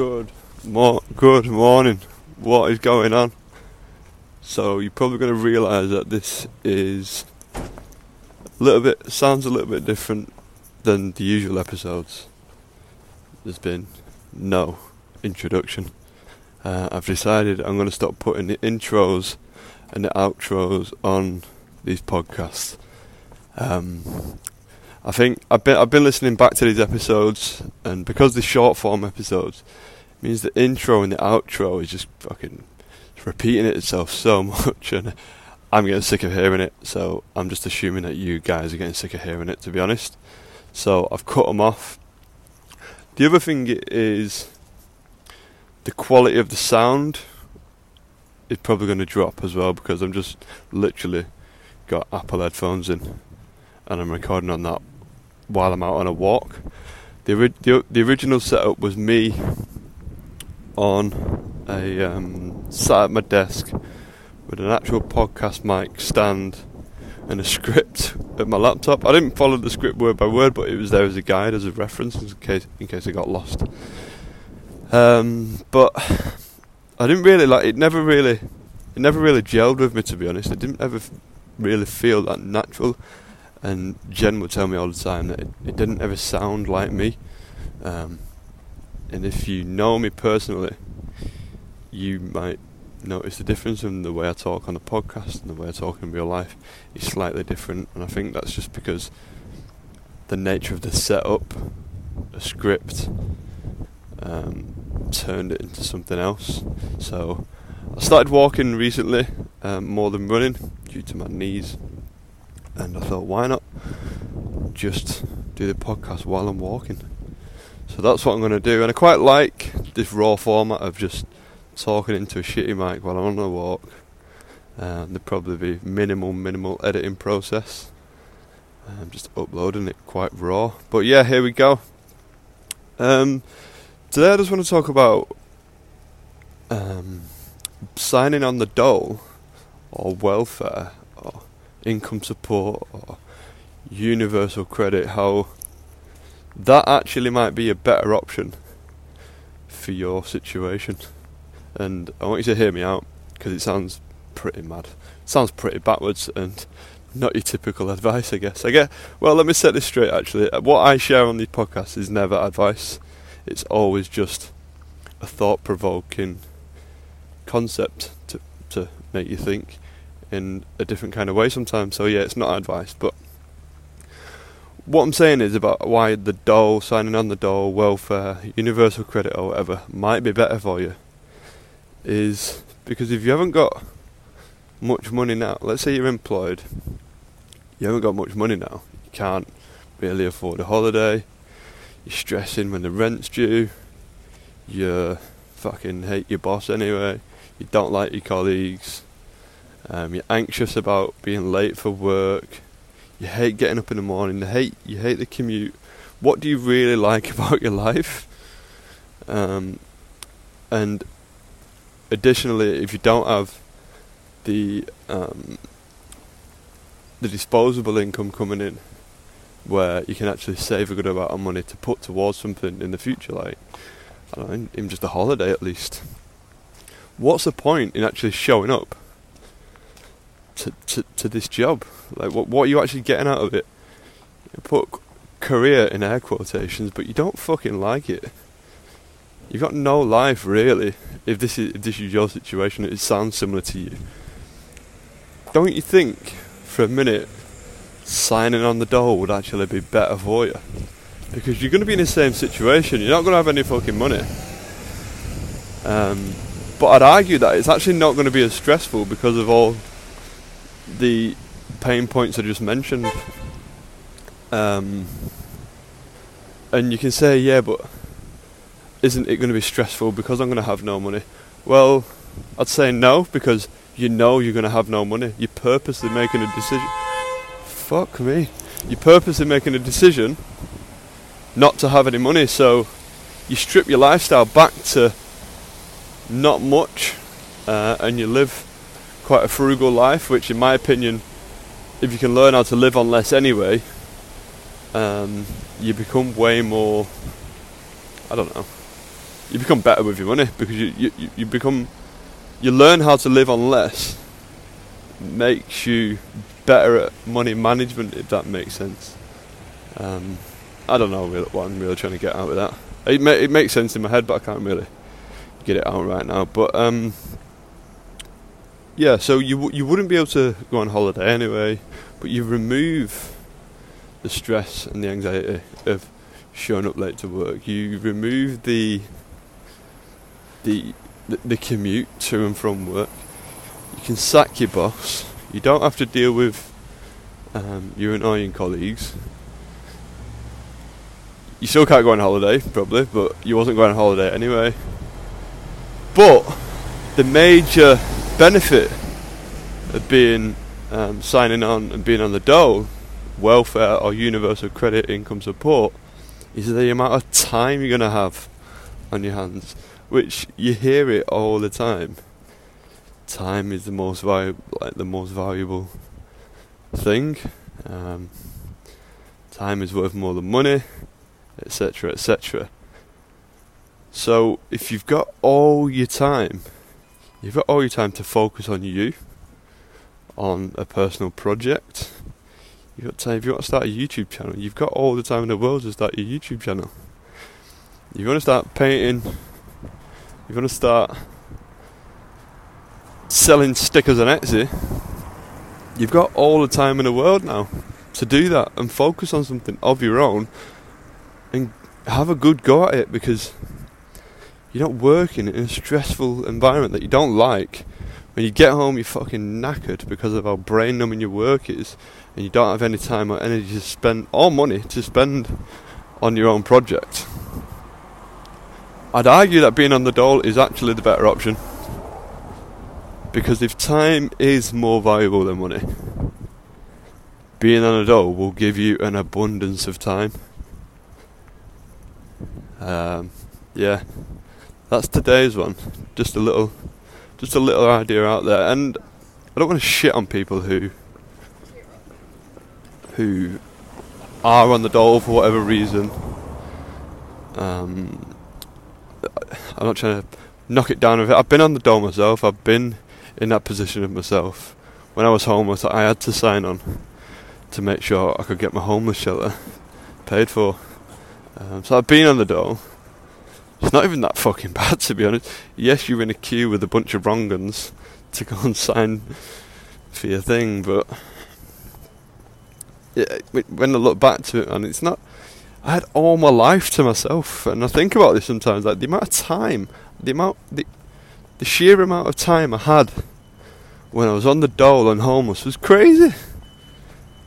Good, good morning. What is going on? So you're probably going to realise that this is a little bit sounds a little bit different than the usual episodes. There's been no introduction. Uh, I've decided I'm going to stop putting the intros and the outros on these podcasts. Um, I think I've been I've been listening back to these episodes, and because they're short form episodes, means the intro and the outro is just fucking repeating it itself so much, and I'm getting sick of hearing it. So I'm just assuming that you guys are getting sick of hearing it, to be honest. So I've cut them off. The other thing is the quality of the sound is probably going to drop as well because I'm just literally got Apple headphones in and I'm recording on that while I'm out on a walk. The, the, the original setup was me on a um, sat at my desk with an actual podcast mic stand and a script at my laptop. I didn't follow the script word by word, but it was there as a guide, as a reference, in case in case I got lost. Um, but I didn't really like it. Never really, it never really gelled with me, to be honest. It didn't ever f- really feel that natural. And Jen would tell me all the time that it, it didn't ever sound like me. Um, and if you know me personally, you might notice the difference in the way I talk on the podcast and the way I talk in real life is slightly different. And I think that's just because the nature of the setup, a script, um, turned it into something else. So I started walking recently, um, more than running, due to my knees. And I thought, why not just do the podcast while I'm walking? So that's what I'm going to do. And I quite like this raw format of just talking into a shitty mic while I'm on a walk. Um, there'd probably be minimal, minimal editing process. I'm just uploading it quite raw. But yeah, here we go. Um, today I just want to talk about um, signing on the dole or welfare or income support or universal credit. How that actually might be a better option for your situation. And I want you to hear me out because it sounds pretty mad. It sounds pretty backwards and not your typical advice, I guess. I get well. Let me set this straight. Actually, what I share on these podcasts is never advice. It's always just a thought-provoking concept to to make you think in a different kind of way sometimes. So yeah, it's not advice, but what I'm saying is about why the dole, signing on the dole, welfare, universal credit or whatever might be better for you is because if you haven't got much money now, let's say you're employed, you haven't got much money now, you can't really afford a holiday, you're stressing when the rent's due, you fucking hate your boss anyway, you don't like your colleagues, um, you're anxious about being late for work, you hate getting up in the morning, you hate you hate the commute. What do you really like about your life? Um, and additionally, if you don't have the um, the disposable income coming in, where you can actually save a good amount of money to put towards something in the future, like I don't know, even just a holiday at least. What's the point in actually showing up to to, this job? Like, what what are you actually getting out of it? You put career in air quotations, but you don't fucking like it. You've got no life really. If this is if this is your situation, it sounds similar to you. Don't you think, for a minute, signing on the dole would actually be better for you? Because you're going to be in the same situation. You're not going to have any fucking money. Um, but I'd argue that it's actually not going to be as stressful because of all the pain points I just mentioned. Um, and you can say, yeah, but isn't it going to be stressful because I'm going to have no money? Well, I'd say no because you know you're going to have no money. You're purposely making a decision. Fuck me. You're purposely making a decision not to have any money, so you strip your lifestyle back to not much uh, and you live quite a frugal life, which, in my opinion, if you can learn how to live on less anyway, um, you become way more. I don't know. you become better with your money because you, you, you become you learn how to live on less makes you better at money management if that makes sense um, I don't know what I'm really trying to get out of that it, ma- it makes sense in my head but I can't really get it out right now but um, yeah so you you wouldn't be able to go on holiday anyway but you remove the stress and the anxiety of showing up late to work you remove the the, the, commute to and from work. You can sack your boss. You don't have to deal with um, your annoying colleagues. You still can't go on holiday, probably, but you wasn't going on holiday anyway. But the major benefit of being um, signing on and being on the dole, welfare or universal credit income support, is the amount of time you're going to have on your hands which you hear it all the time. Time is the most valuable, like the most valuable thing. Um, time is worth more than money, etc., etc. So if you've got all your time, you've got all your time to focus on you, on a personal project. You've got time. If you want to start a YouTube channel, you've got all the time in the world to start your YouTube channel. You want to start painting you're going to start selling stickers on Etsy, you've got all the time in the world now to do that and focus on something of your own and have a good go at it because you're not working in a stressful environment that you don't like. When you get home, you're fucking knackered because of how brain numbing your work is, and you don't have any time or energy to spend or money to spend on your own project. I'd argue that being on the dole is actually the better option. Because if time is more valuable than money, being on a dole will give you an abundance of time. Um, yeah, that's today's one. Just a little, just a little idea out there, and I don't want to shit on people who, who are on the dole for whatever reason. Um, I'm not trying to knock it down. With it. I've been on the dole myself. I've been in that position of myself. When I was homeless, I had to sign on to make sure I could get my homeless shelter paid for. Um, so I've been on the dole. It's not even that fucking bad, to be honest. Yes, you're in a queue with a bunch of wrong uns to go and sign for your thing, but yeah, when I look back to it, and it's not I had all my life to myself, and I think about this sometimes. Like the amount of time, the amount, the, the sheer amount of time I had when I was on the dole and homeless was crazy.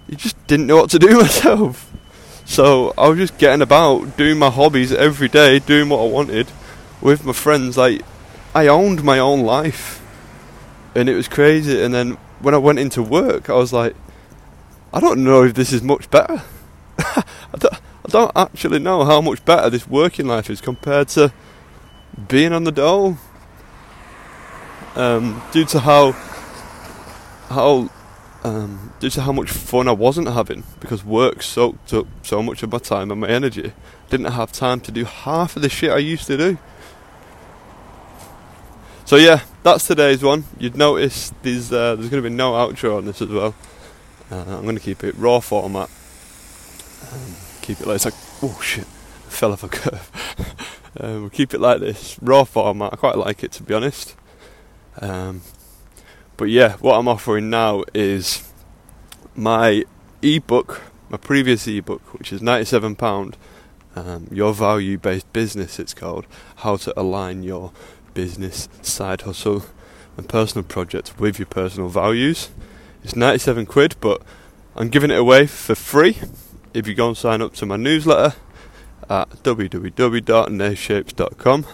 You just didn't know what to do myself. So I was just getting about, doing my hobbies every day, doing what I wanted with my friends. Like I owned my own life, and it was crazy. And then when I went into work, I was like, I don't know if this is much better. I don't, I don't actually know how much better this working life is compared to being on the dole. Um, due to how how um, due to how much fun I wasn't having because work soaked up so much of my time and my energy. Didn't have time to do half of the shit I used to do. So yeah, that's today's one. You'd notice there's uh, there's going to be no outro on this as well. Uh, I'm going to keep it raw format. Um, keep it like it's like oh shit, fell off a curve. um, we'll keep it like this raw format. I quite like it to be honest. Um, but yeah, what I'm offering now is my ebook, my previous ebook, which is ninety-seven pound. Um, your value-based business, it's called. How to align your business, side hustle, and personal projects with your personal values. It's 97 quid, but I'm giving it away for free if you go and sign up to my newsletter at www.nathshapes.com,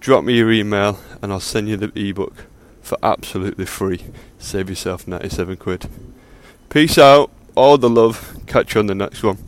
drop me your email and I'll send you the ebook for absolutely free. Save yourself 97 quid. Peace out, all the love, catch you on the next one.